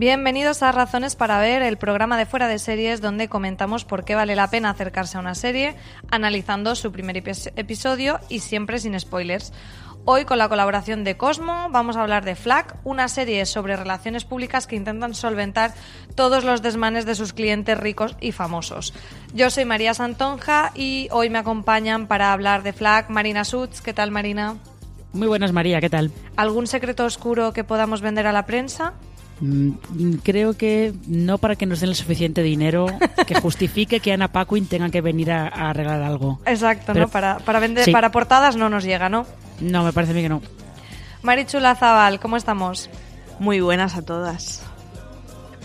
Bienvenidos a Razones para Ver, el programa de fuera de series donde comentamos por qué vale la pena acercarse a una serie, analizando su primer episodio y siempre sin spoilers. Hoy con la colaboración de Cosmo vamos a hablar de FLAC, una serie sobre relaciones públicas que intentan solventar todos los desmanes de sus clientes ricos y famosos. Yo soy María Santonja y hoy me acompañan para hablar de FLAC Marina Suts. ¿Qué tal Marina? Muy buenas María, ¿qué tal? ¿Algún secreto oscuro que podamos vender a la prensa? Mm, creo que no para que nos den el suficiente dinero que justifique que Ana Paquin tenga que venir a, arreglar algo. Exacto, ¿no? Para, para vender, para portadas no nos llega, ¿no? No, me parece a mí que no. Marichula Zabal, ¿cómo estamos? Muy buenas a todas.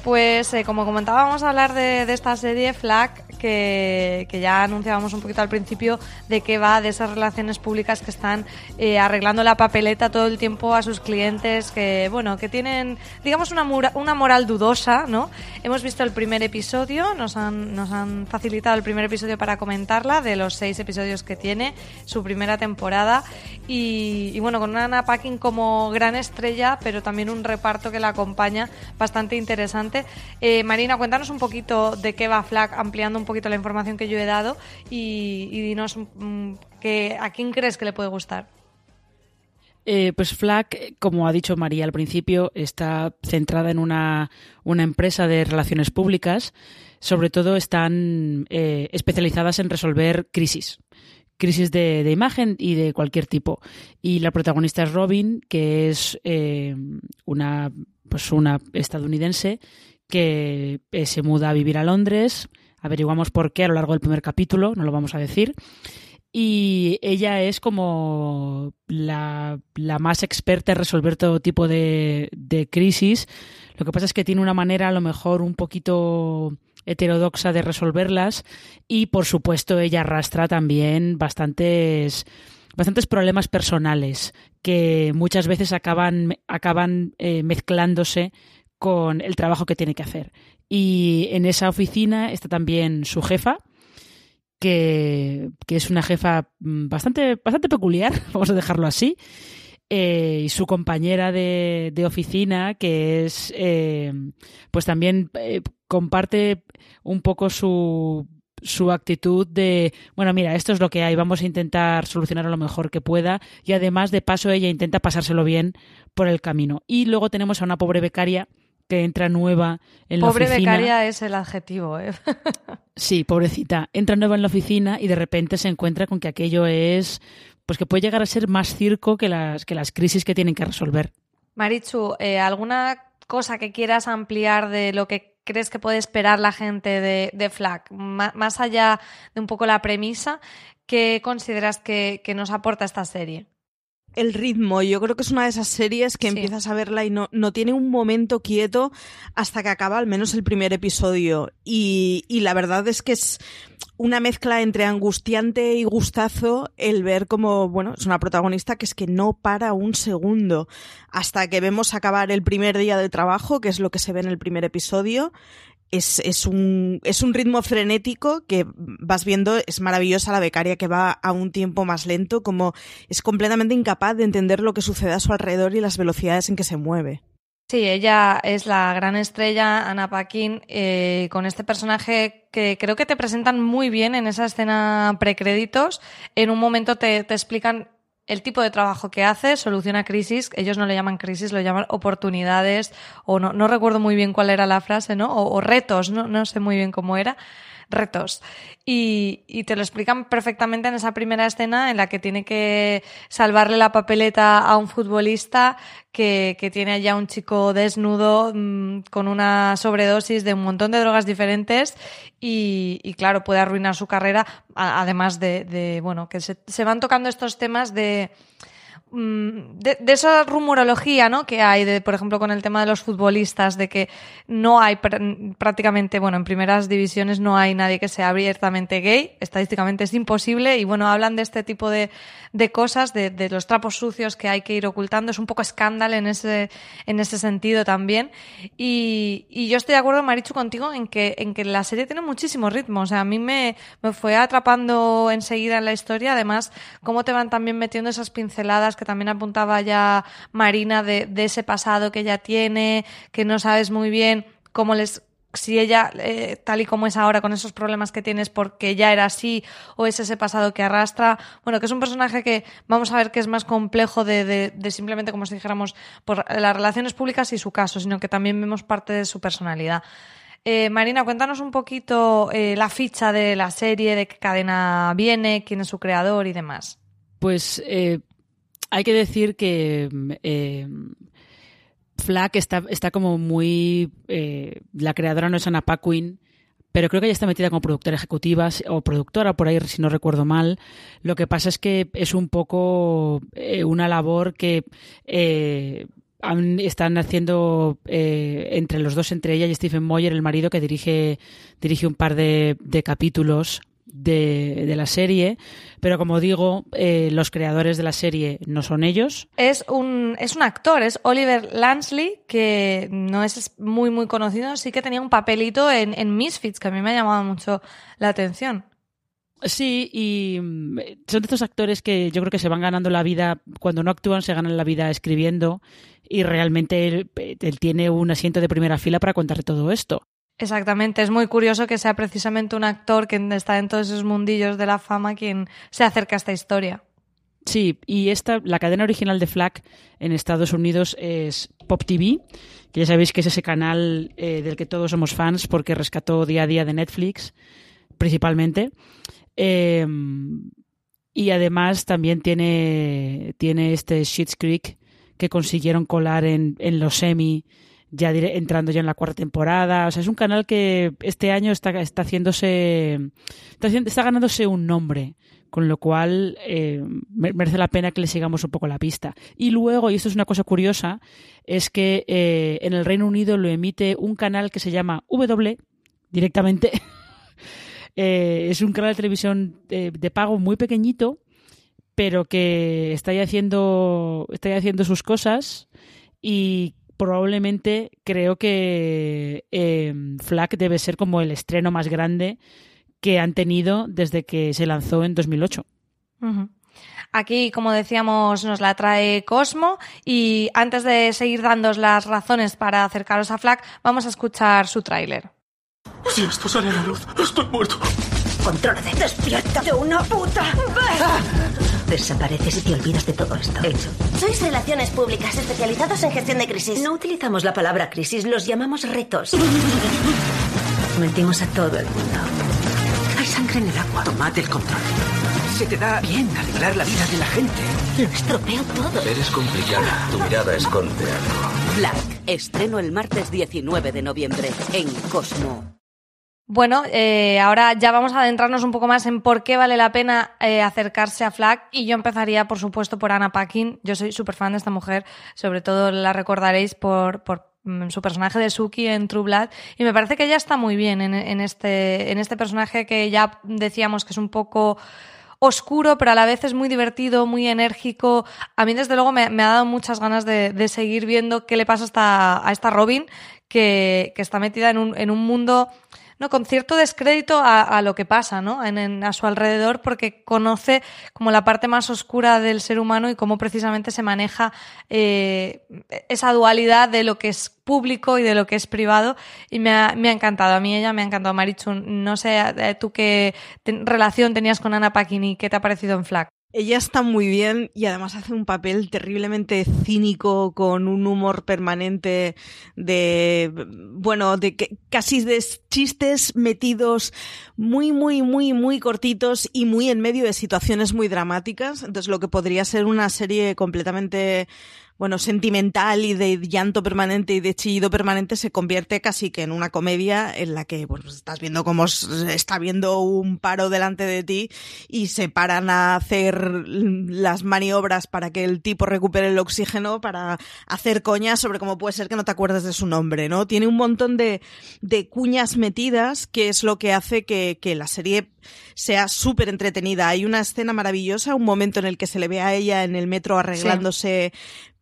Pues eh, como comentaba, vamos a hablar de, esta serie FLAC que, ya anunciábamos un poquito al principio de que va de esas relaciones públicas que están eh, arreglando la papeleta todo el tiempo a sus clientes, que bueno, que tienen, digamos, una, una moral dudosa, ¿no? Hemos visto el primer episodio, nos han, nos han facilitado el primer episodio para comentarla, de los seis episodios que tiene, su primera temporada, y, bueno, con una Packing como gran estrella, pero también un reparto que la acompaña bastante interesante. Eh, Marina, cuéntanos un poquito de qué va Flag, ampliando un poquito la información que yo he dado y, dinos mm, que, a quién crees que le puede gustar. Eh, pues FLAC, como ha dicho María al principio, está centrada en una, empresa de relaciones públicas. Sobre todo están eh, especializadas en resolver crisis. Crisis de, imagen y de cualquier tipo. Y la protagonista es Robin, que es una, pues una estadounidense que se muda a vivir a Londres Averiguamos por qué a lo largo del primer capítulo, no lo vamos a decir. Y ella es como la, más experta en resolver todo tipo de, crisis. Lo que pasa es que tiene una manera a lo mejor un poquito heterodoxa de resolverlas y por supuesto ella arrastra también bastantes bastantes problemas personales que muchas veces acaban acaban eh, mezclándose con el trabajo que tiene que hacer. Y en esa oficina está también su jefa, que, es una jefa mm, bastante, bastante peculiar, vamos a dejarlo así. Eh, y su compañera de, oficina, que es, eh, pues también eh, comparte un poco su, su actitud de, bueno, mira, esto es lo que hay, vamos a intentar solucionarlo lo mejor que pueda y además de paso ella intenta pasárselo bien por el camino. Y luego tenemos a una pobre becaria que entra nueva en la oficina. Pobre becaria es el adjetivo, ¿eh? sí, pobrecita. Entra nueva en la oficina y de repente se encuentra con que aquello es, pues que puede llegar a ser más circo que las, que las crisis que tienen que resolver. Marichu, eh, ¿alguna cosa que quieras ampliar de lo que crees que puede esperar la gente de, de FLAC? más allá de un poco la premisa, ¿qué consideras que nos aporta esta serie? El ritmo. Yo creo que es una de esas series que empiezas a verla y no, no tiene un momento quieto hasta que acaba al menos el primer episodio. Y, y la verdad es que es una mezcla entre angustiante y gustazo el ver como, bueno, es una protagonista que es que no para un segundo hasta que vemos acabar el primer día de trabajo, que es lo que se ve en el primer episodio, es, es, un, es un ritmo frenético que vas viendo, es maravillosa la becaria que va a un tiempo más lento, como es completamente incapaz de entender lo que sucede a su alrededor y las velocidades en que se mueve. Sí, ella es la gran estrella, Ana Paquin, eh, con este personaje que creo que te presentan muy bien en esa escena precréditos. En un momento te, te explican el tipo de trabajo que hace, soluciona crisis, ellos no le llaman crisis, lo llaman oportunidades, o no, no recuerdo muy bien cuál era la frase, ¿no? O, o retos, ¿no? no sé muy bien cómo era, retos. Y, y, te lo explican perfectamente en esa primera escena en la que tiene que salvarle la papeleta a un futbolista que, que tiene allá un chico desnudo mm, con una sobredosis de un montón de drogas diferentes y, y claro, puede arruinar su carrera, además de, de bueno, que se, se van tocando estos temas de mm, de, esa rumorología ¿no? que hay, de, por ejemplo, con el tema de los futbolistas, de que no hay prácticamente, bueno, en primeras divisiones no hay nadie que sea abiertamente gay, estadísticamente es imposible, y bueno, hablan de este tipo de, cosas, de, de, los trapos sucios que hay que ir ocultando, es un poco escándalo en ese, en ese sentido también. Y, y yo estoy de acuerdo, Marichu, contigo en que, en que la serie tiene muchísimo ritmo, o sea, a mí me, me fue atrapando enseguida en la historia, además, cómo te van también metiendo esas pinceladas que también apuntaba ya Marina de, ese pasado que ella tiene, que no sabes muy bien cómo les si ella, eh, tal y como es ahora, con esos problemas que tienes porque ya era así, o es ese pasado que arrastra. Bueno, que es un personaje que vamos a ver que es más complejo de, simplemente, como si dijéramos, por las relaciones públicas y su caso, sino que también vemos parte de su personalidad. Eh, Marina, cuéntanos un poquito eh, la ficha de la serie, de qué cadena viene, quién es su creador y demás. Pues hay que decir que eh, Flack está, está como muy... Eh, la creadora no es Anna Paquin, pero creo que ella está metida como productora ejecutiva o productora, por ahí si no recuerdo mal. Lo que pasa es que es un poco eh, una labor que están haciendo entre los dos, entre ella y Stephen Moyer, el marido que dirige, dirige un par de, de capítulos de, de, la serie, pero como digo, eh, los creadores de la serie no son ellos. Es un, es un actor, es Oliver Lansley, que no es muy, muy conocido, sí que tenía un papelito en, en Misfits, que a mí me ha llamado mucho la atención. Sí, y son de estos actores que yo creo que se van ganando la vida, cuando no actúan, se ganan la vida escribiendo, y realmente él, él tiene un asiento de primera fila para contar todo esto. Exactamente, es muy curioso que sea precisamente un actor que está en todos esos mundillos de la fama quien se acerca a esta historia. Sí, y esta, la cadena original de Flack en Estados Unidos es Pop TV, que ya sabéis que es ese canal eh, del que todos somos fans porque rescató día a día de Netflix, principalmente. Eh, y además también tiene, tiene este Sheets Creek que consiguieron colar en, en los semi ya entrando ya en la cuarta temporada. O sea, es un canal que este año está, está haciéndose. Está, ganándose un nombre. Con lo cual eh, merece la pena que le sigamos un poco la pista. Y luego, y esto es una cosa curiosa, es que eh, en el Reino Unido lo emite un canal que se llama W directamente. eh, es un canal de televisión de, de pago muy pequeñito, pero que está ahí haciendo, está ahí haciendo sus cosas y probablemente creo que eh, Flack debe ser como el estreno más grande que han tenido desde que se lanzó en 2008. Uh -huh. Aquí, como decíamos, nos la trae Cosmo y antes de seguir dando las razones para acercaros a Flack, vamos a escuchar su tráiler. Si esto sale a la luz, estoy muerto. Contrólate, despierta de una puta vez. Ah. Desapareces y te olvidas de todo esto. Hecho. Sois relaciones públicas especializados en gestión de crisis. No utilizamos la palabra crisis, los llamamos retos. Mentimos a todo el mundo. Hay sangre en el agua. Tomad el control. Se te da bien arreglar la vida de la gente. Lo estropeo todo. Eres complicada. Tu mirada esconde algo. Black. Estreno el martes 19 de noviembre en Cosmo. Bueno, eh, ahora ya vamos a adentrarnos un poco más en por qué vale la pena eh, acercarse a Flag y yo empezaría, por supuesto, por Anna Paquin. Yo soy súper fan de esta mujer, sobre todo la recordaréis por, mm, su personaje de Suki en True Blood y me parece que ella está muy bien en, en, este, en este personaje que ya decíamos que es un poco oscuro, pero a la vez es muy divertido, muy enérgico. A mí, desde luego, me, ha dado muchas ganas de, seguir viendo qué le pasa a esta, a esta Robin, que, que está metida en un, en un mundo no con cierto descrédito a, a lo que pasa ¿no? En, en, a su alrededor porque conoce como la parte más oscura del ser humano y cómo precisamente se maneja eh, esa dualidad de lo que es público y de lo que es privado. Y me ha, me ha encantado a mí ella me ha encantado. Marichu no sé eh, tú qué relación tenías con Ana Paquini qué te ha parecido en Flack ella está muy bien y además hace un papel terriblemente cínico con un humor permanente de, bueno, de que, casi de chistes metidos muy, muy, muy, muy cortitos y muy en medio de situaciones muy dramáticas. Entonces lo que podría ser una serie completamente bueno, sentimental y de llanto permanente y de chillido permanente se convierte casi que en una comedia en la que pues, estás viendo cómo está viendo un paro delante de ti y se paran a hacer las maniobras para que el tipo recupere el oxígeno para hacer coñas sobre cómo puede ser que no te acuerdes de su nombre, ¿no? Tiene un montón de, de cuñas metidas que es lo que hace que, que la serie sea súper entretenida. Hay una escena maravillosa, un momento en el que se le ve a ella en el metro arreglándose,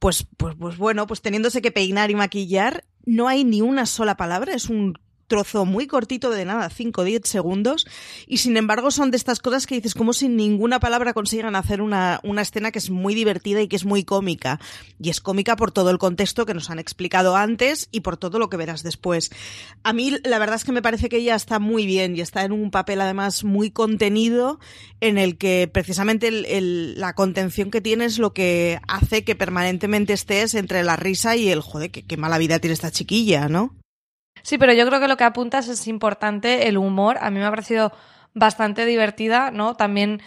pues, pues, pues bueno, pues teniéndose que peinar y maquillar. No hay ni una sola palabra, es un trozo muy cortito de nada, 5 o 10 segundos, y sin embargo son de estas cosas que dices como sin ninguna palabra consigan hacer una, una escena que es muy divertida y que es muy cómica. Y es cómica por todo el contexto que nos han explicado antes y por todo lo que verás después. A mí la verdad es que me parece que ella está muy bien y está en un papel además muy contenido en el que precisamente la contención que tiene es lo que hace que permanentemente estés entre la risa y el joder, qué mala vida tiene esta chiquilla, ¿no? Sí, pero yo creo que lo que apuntas es importante, el humor. A mí me ha parecido bastante divertida, ¿no? También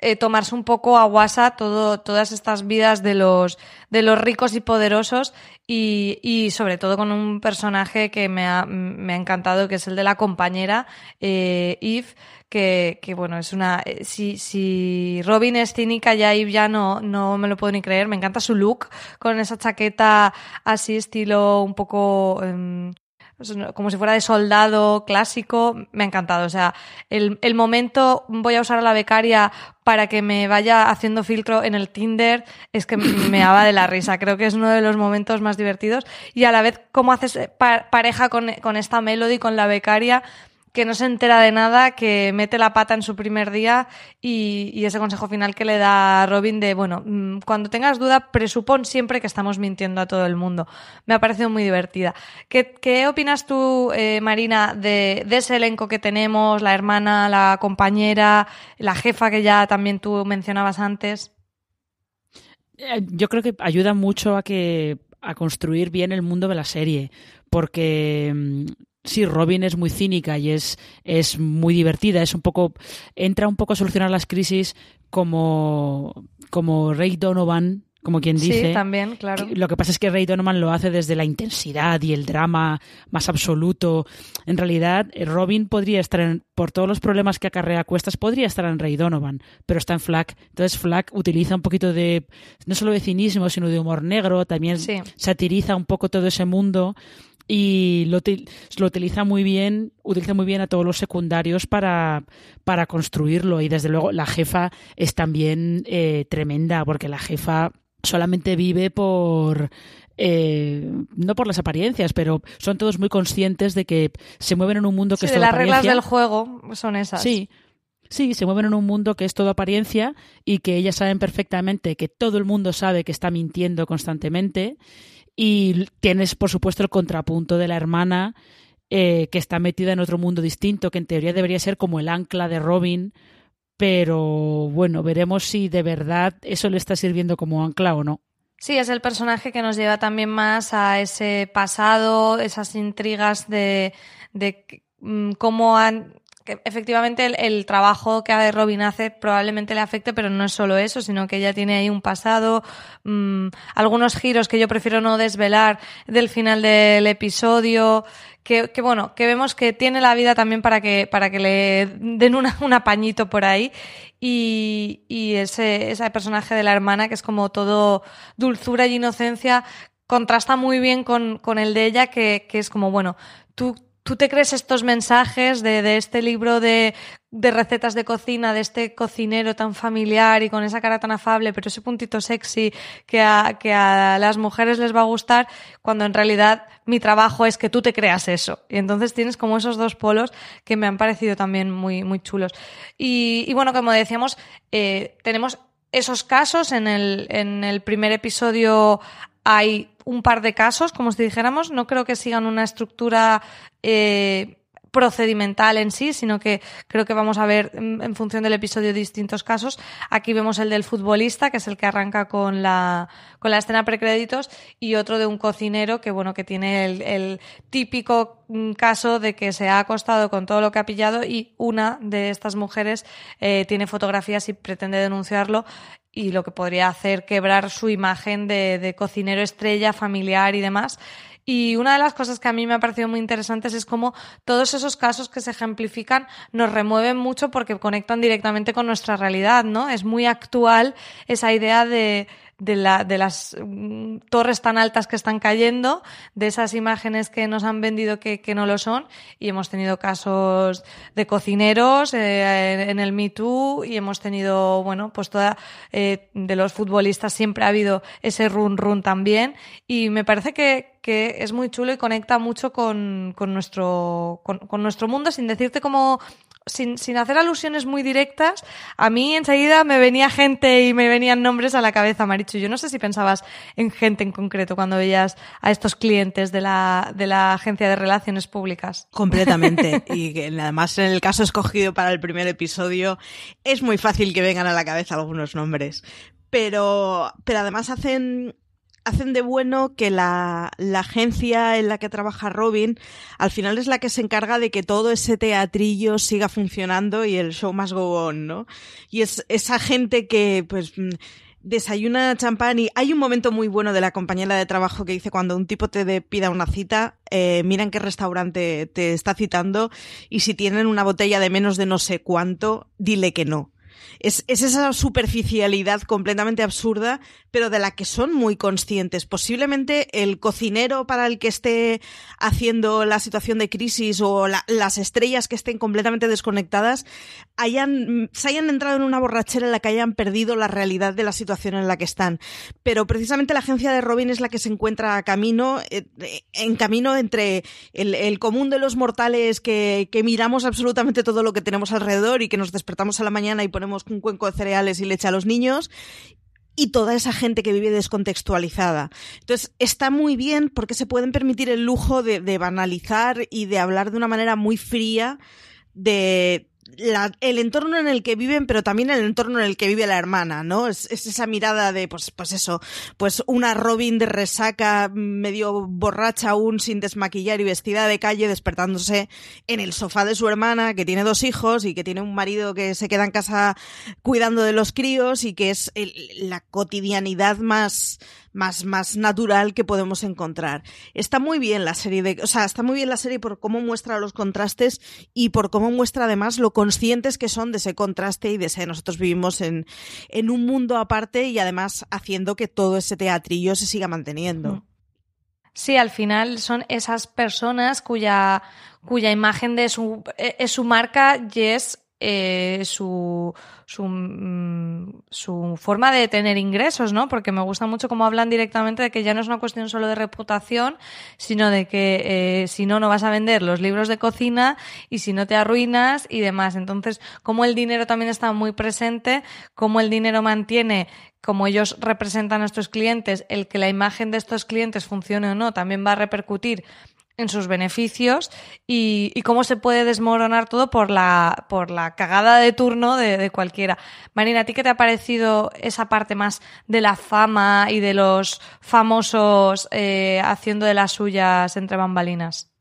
eh, tomarse un poco a guasa todo, todas estas vidas de los, de los ricos y poderosos y, y sobre todo con un personaje que me ha, me ha encantado, que es el de la compañera, eh, que, que, bueno, es una... Eh, si, si Robin es cínica, ya Eve ya no, no me lo puedo ni creer. Me encanta su look con esa chaqueta así estilo un poco... Como si fuera de soldado clásico, me ha encantado. O sea, el, el momento voy a usar a la becaria para que me vaya haciendo filtro en el Tinder es que me daba de la risa. Creo que es uno de los momentos más divertidos. Y a la vez, cómo haces pareja con, con esta melody, con la becaria, que no se entera de nada, que mete la pata en su primer día y, ese consejo final que le da Robin de, bueno, mm, cuando tengas duda, presupón siempre que estamos mintiendo a todo el mundo. Me ha parecido muy divertida. ¿Qué, qué opinas tú, eh, Marina, de, de, ese elenco que tenemos, la hermana, la compañera, la jefa que ya también tú mencionabas antes? Eh, yo creo que ayuda mucho a que a construir bien el mundo de la serie, porque mm, sí, Robin es muy cínica y es, es muy divertida, es un poco, entra un poco a solucionar las crisis como, como Ray Donovan, como quien dice. Sí, también, claro. Lo que pasa es que Ray Donovan lo hace desde la intensidad y el drama más absoluto. En realidad, eh, Robin podría estar en, por todos los problemas que acarrea Cuestas, podría estar en Ray Donovan, pero está en Flack. Entonces Flack utiliza un poquito de, no solo de cinismo, sino de humor negro, también satiriza un poco todo ese mundo y lo, lo, utiliza muy bien, utiliza muy bien a todos los secundarios para, para construirlo y desde luego la jefa es también eh, tremenda porque la jefa solamente vive por eh, no por las apariencias, pero son todos muy conscientes de que se mueven en un mundo que es todo las reglas del juego son esas. Sí, Sí, se mueven en un mundo que es todo apariencia y que ellas saben perfectamente que todo el mundo sabe que está mintiendo constantemente y tienes, por supuesto, el contrapunto de la hermana eh, que está metida en otro mundo distinto, que en teoría debería ser como el ancla de Robin, pero bueno, veremos si de verdad eso le está sirviendo como ancla o no. Sí, es el personaje que nos lleva también más a ese pasado, esas intrigas de, de mm, cómo han que efectivamente el, trabajo que Robin hace probablemente le afecte, pero no es solo eso, sino que ella tiene ahí un pasado, mm, algunos giros que yo prefiero no desvelar del final del episodio, que, que, bueno, que vemos que tiene la vida también para que, para que le den una, un apañito por ahí. Y, y ese, ese personaje de la hermana, que es como todo dulzura y inocencia, contrasta muy bien con, con el de ella, que, que es como, bueno, tú ¿Tú te crees estos mensajes de, de este libro de, de, recetas de cocina, de este cocinero tan familiar y con esa cara tan afable, pero ese puntito sexy que a, que a las mujeres les va a gustar, cuando en realidad mi trabajo es que tú te creas eso? Y entonces tienes como esos dos polos que me han parecido también muy, muy chulos. Y, bueno, como decíamos, eh, tenemos esos casos en el, en el primer episodio hay un par de casos, como si dijéramos, no creo que sigan una estructura eh, procedimental en sí, sino que creo que vamos a ver en función del episodio distintos casos. Aquí vemos el del futbolista, que es el que arranca con la, con la escena precréditos, y otro de un cocinero que, bueno, que tiene el, típico mm, caso de que se ha acostado con todo lo que ha pillado y una de estas mujeres eh, tiene fotografías y pretende denunciarlo y lo que podría hacer quebrar su imagen de, de cocinero estrella, familiar y demás. Y una de las cosas que a mí me ha parecido muy interesantes es cómo todos esos casos que se ejemplifican nos remueven mucho porque conectan directamente con nuestra realidad, ¿no? Es muy actual esa idea de, de, la, de las mm, torres tan altas que están cayendo, de esas imágenes que nos han vendido que, que no lo son, y hemos tenido casos de cocineros eh, en el Me Too, y hemos tenido, bueno, pues toda, eh, de los futbolistas siempre ha habido ese run run también, y me parece que, que es muy chulo y conecta mucho con, con nuestro, con, con nuestro mundo, sin decirte cómo sin, sin hacer alusiones muy directas, a mí enseguida me venía gente y me venían nombres a la cabeza, Marichu. Yo no sé si pensabas en gente en concreto cuando veías a estos clientes de la, de la Agencia de Relaciones Públicas. Completamente. y que además en el caso escogido para el primer episodio es muy fácil que vengan a la cabeza algunos nombres. Pero, pero además hacen hacen de bueno que la, la, agencia en la que trabaja Robin al final es la que se encarga de que todo ese teatrillo siga funcionando y el show más go on, ¿no? Y es esa gente que, pues, desayuna champán y hay un momento muy bueno de la compañera de trabajo que dice cuando un tipo te pida una cita, eh, mira en qué restaurante te está citando y si tienen una botella de menos de no sé cuánto, dile que no. Es, es, esa superficialidad completamente absurda, pero de la que son muy conscientes. Posiblemente el cocinero para el que esté haciendo la situación de crisis o la, las estrellas que estén completamente desconectadas hayan, se hayan entrado en una borrachera en la que hayan perdido la realidad de la situación en la que están. Pero precisamente la agencia de Robin es la que se encuentra camino, eh, en camino entre el, el común de los mortales que, que miramos absolutamente todo lo que tenemos alrededor y que nos despertamos a la mañana y ponemos un cuenco de cereales y leche a los niños y toda esa gente que vive descontextualizada. Entonces, está muy bien porque se pueden permitir el lujo de banalizar y de hablar de una manera muy fría de, la, el entorno en el que viven, pero también el entorno en el que vive la hermana, ¿no? Es, es, esa mirada de, pues, pues eso, pues una Robin de resaca, medio borracha aún, sin desmaquillar y vestida de calle, despertándose en el sofá de su hermana, que tiene dos hijos y que tiene un marido que se queda en casa cuidando de los críos y que es el, la cotidianidad más, más, más natural que podemos encontrar. Está muy bien la serie de, o sea, está muy bien la serie por cómo muestra los contrastes y por cómo muestra además lo conscientes que son de ese contraste y de ese nosotros vivimos en, en un mundo aparte y además haciendo que todo ese teatrillo se siga manteniendo. Sí, al final son esas personas cuya, cuya imagen de su, es su marca y es eh, su, su, mm, su, forma de tener ingresos, ¿no? Porque me gusta mucho cómo hablan directamente de que ya no es una cuestión solo de reputación, sino de que eh, si no, no vas a vender los libros de cocina y si no te arruinas y demás. Entonces, como el dinero también está muy presente, como el dinero mantiene como ellos representan a nuestros clientes, el que la imagen de estos clientes funcione o no, también va a repercutir en sus beneficios y, cómo se puede desmoronar todo por la, por la cagada de turno de, cualquiera. Marina, ¿a ti qué te ha parecido esa parte más de la fama y de los famosos eh, haciendo de las suyas entre bambalinas?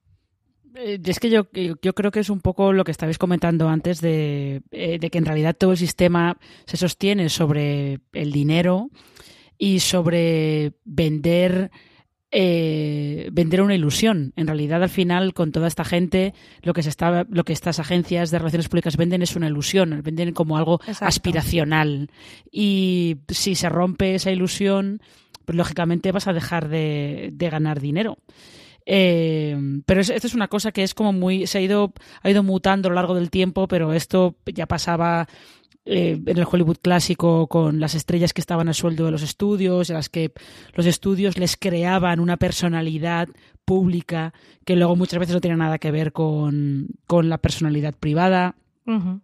Es que yo, yo creo que es un poco lo que estabais comentando antes de, eh, de que en realidad todo el sistema se sostiene sobre el dinero y sobre vender eh, vender una ilusión. En realidad, al final, con toda esta gente, lo que se está, lo que estas agencias de relaciones públicas venden es una ilusión, venden como algo Exacto. aspiracional. Y si se rompe esa ilusión, pues lógicamente vas a dejar de, de ganar dinero. Eh, pero esto es una cosa que es como muy se ha ido ha ido mutando a lo largo del tiempo pero esto ya pasaba eh, en el Hollywood clásico con las estrellas que estaban a sueldo de los estudios, en las que los estudios les creaban una personalidad pública que luego muchas veces no tiene nada que ver con, con la personalidad privada. Uh -huh.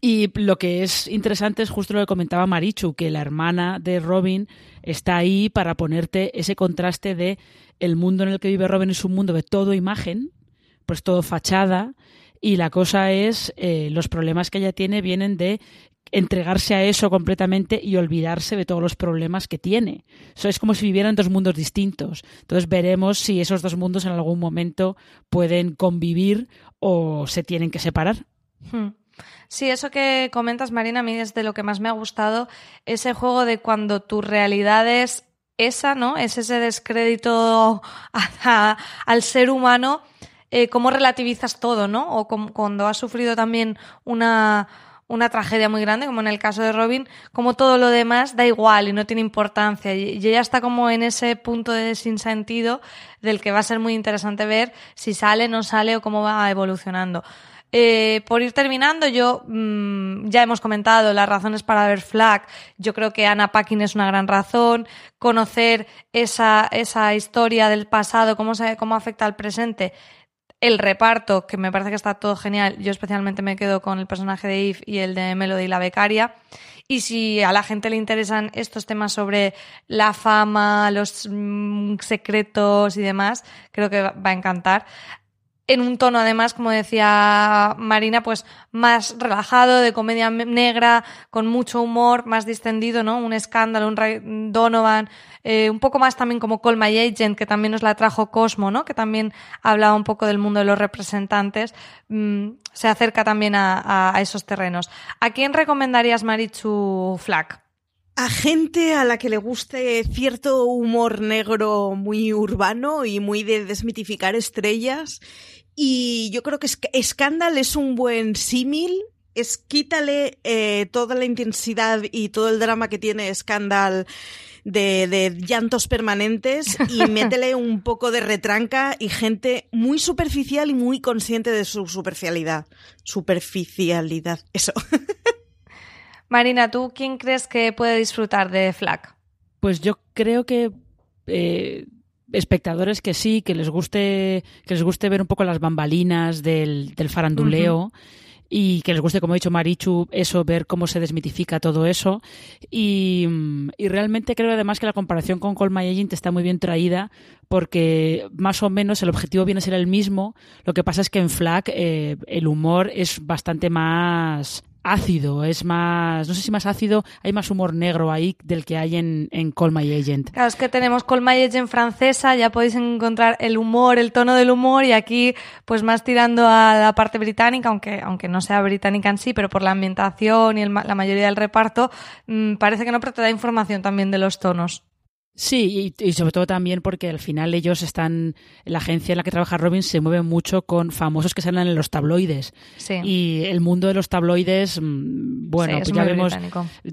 Y lo que es interesante es justo lo que comentaba Marichu, que la hermana de Robin está ahí para ponerte ese contraste de el mundo en el que vive Robin es un mundo de todo imagen, pues todo fachada, y la cosa es, eh, los problemas que ella tiene vienen de entregarse a eso completamente y olvidarse de todos los problemas que tiene. Eso es como si vivieran dos mundos distintos. Entonces veremos si esos dos mundos en algún momento pueden convivir o se tienen que separar. Hmm. Sí, eso que comentas, Marina, a mí es de lo que más me ha gustado, ese juego de cuando tu realidad es esa, ¿no? Es ese descrédito al ser humano, eh, cómo relativizas todo, ¿no? O cuando has sufrido también una, una tragedia muy grande, como en el caso de Robin, como todo lo demás da igual y no tiene importancia. Y, ella está como en ese punto de sinsentido del que va a ser muy interesante ver si sale, no sale o cómo va evolucionando. Eh, por ir terminando, yo mm, ya hemos comentado las razones para ver Flag. Yo creo que Anna Paquin es una gran razón. Conocer esa, esa historia del pasado, cómo, se, cómo afecta al presente. El reparto, que me parece que está todo genial. Yo especialmente me quedo con el personaje de Eve y el de Melody la becaria. Y si a la gente le interesan estos temas sobre la fama, los mm, secretos y demás, creo que va a encantar en un tono además, como decía Marina, pues más relajado, de comedia negra, con mucho humor, más distendido, ¿no? Un escándalo, un Donovan, eh, un poco más también como Call My Agent, que también nos la trajo Cosmo, ¿no? Que también hablaba un poco del mundo de los representantes, mm, se acerca también a, a, esos terrenos. ¿A quién recomendarías, Marichu Flack? a gente a la que le guste cierto humor negro muy urbano y muy de desmitificar estrellas y yo creo que Scandal es un buen símil. Es quítale eh, toda la intensidad y todo el drama que tiene Scandal de, llantos permanentes y métele un poco de retranca y gente muy superficial y muy consciente de su superficialidad. Superficialidad, eso. Marina, ¿tú quién crees que puede disfrutar de Flack? Pues yo creo que eh, espectadores que sí, que les guste, que les guste ver un poco las bambalinas del, del faranduleo. Y que les guste, como ha dicho Marichu, eso, ver cómo se desmitifica todo eso. Y, y realmente creo además que la comparación con Call My Agent está muy bien traída porque más o menos el objetivo viene a ser el mismo. Lo que pasa es que en Flag eh, el humor es bastante más ácido, es más, no sé si más ácido, hay más humor negro ahí del que hay en, en Call My Agent. Claro, es que tenemos Call My Agent francesa, ya podéis encontrar el humor, el tono del humor y aquí pues más tirando a la parte británica, aunque, aunque no sea británica en sí, pero por la ambientación y la mayoría del reparto, mmm, parece que no, pero te da información también de los tonos. Sí, y, sobre todo también porque al final ellos están, la agencia en la que trabaja Robin se mueve mucho con famosos que salen en los tabloides. Sí. Y el mundo de los tabloides, mm, bueno, sí, pues ya vemos.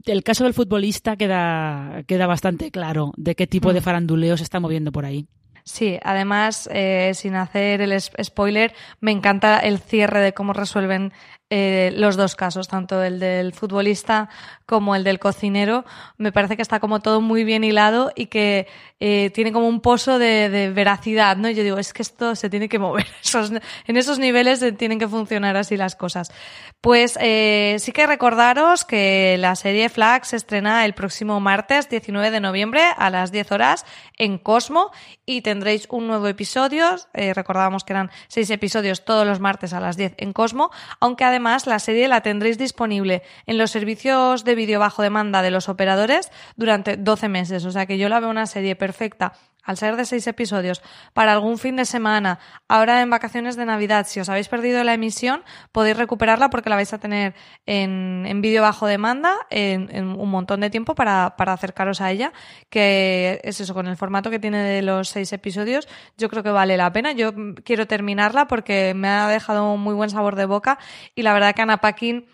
El caso del futbolista queda, queda bastante claro de qué tipo mm. de faranduleo se está moviendo por ahí. Sí, además, eh, sin hacer el spoiler, me encanta el cierre de cómo resuelven eh, los dos casos, tanto el del futbolista como el del cocinero. Me parece que está como todo muy bien hilado y que eh, tiene como un pozo de, veracidad, ¿no? Yo digo, es que esto se tiene que mover. en esos niveles tienen que funcionar así las cosas. Pues eh, sí que recordaros que la serie Flag se estrena el próximo martes 19 de noviembre a las 10 horas en Cosmo y tendréis un nuevo episodio. Recordábamos que eran seis episodios todos los martes a las 10 en Cosmo, aunque además además la serie la tendréis disponible en los servicios de vídeo bajo demanda de los operadores durante 12 meses. O sea que yo la veo una serie perfecta al ser de seis episodios, para algún fin de semana, ahora en vacaciones de Navidad, si os habéis perdido la emisión, podéis recuperarla porque la vais a tener en, en vídeo bajo demanda en, un montón de tiempo para, para acercaros a ella, que es eso, con el formato que tiene de los seis episodios, yo creo que vale la pena. Yo quiero terminarla porque me ha dejado un muy buen sabor de boca y la verdad que Ana Paquin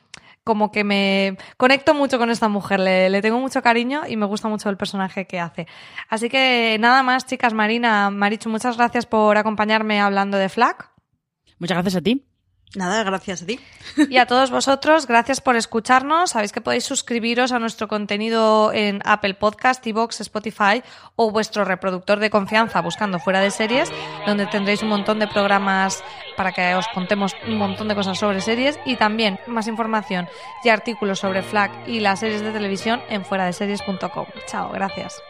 como que me conecto mucho con esta mujer, le, tengo mucho cariño y me gusta mucho el personaje que hace. Así que nada más, chicas, Marina, Marichu, muchas gracias por acompañarme hablando de Flack. Muchas gracias a ti. Nada, gracias a ti. Y a todos vosotros, gracias por escucharnos. Sabéis que podéis suscribiros a nuestro contenido en Apple Podcast, Evox, Spotify o vuestro reproductor de confianza buscando fuera de series, donde tendréis un montón de programas para que os contemos un montón de cosas sobre series y también más información y artículos sobre FLAG y las series de televisión en fuera de series.com. Chao, gracias.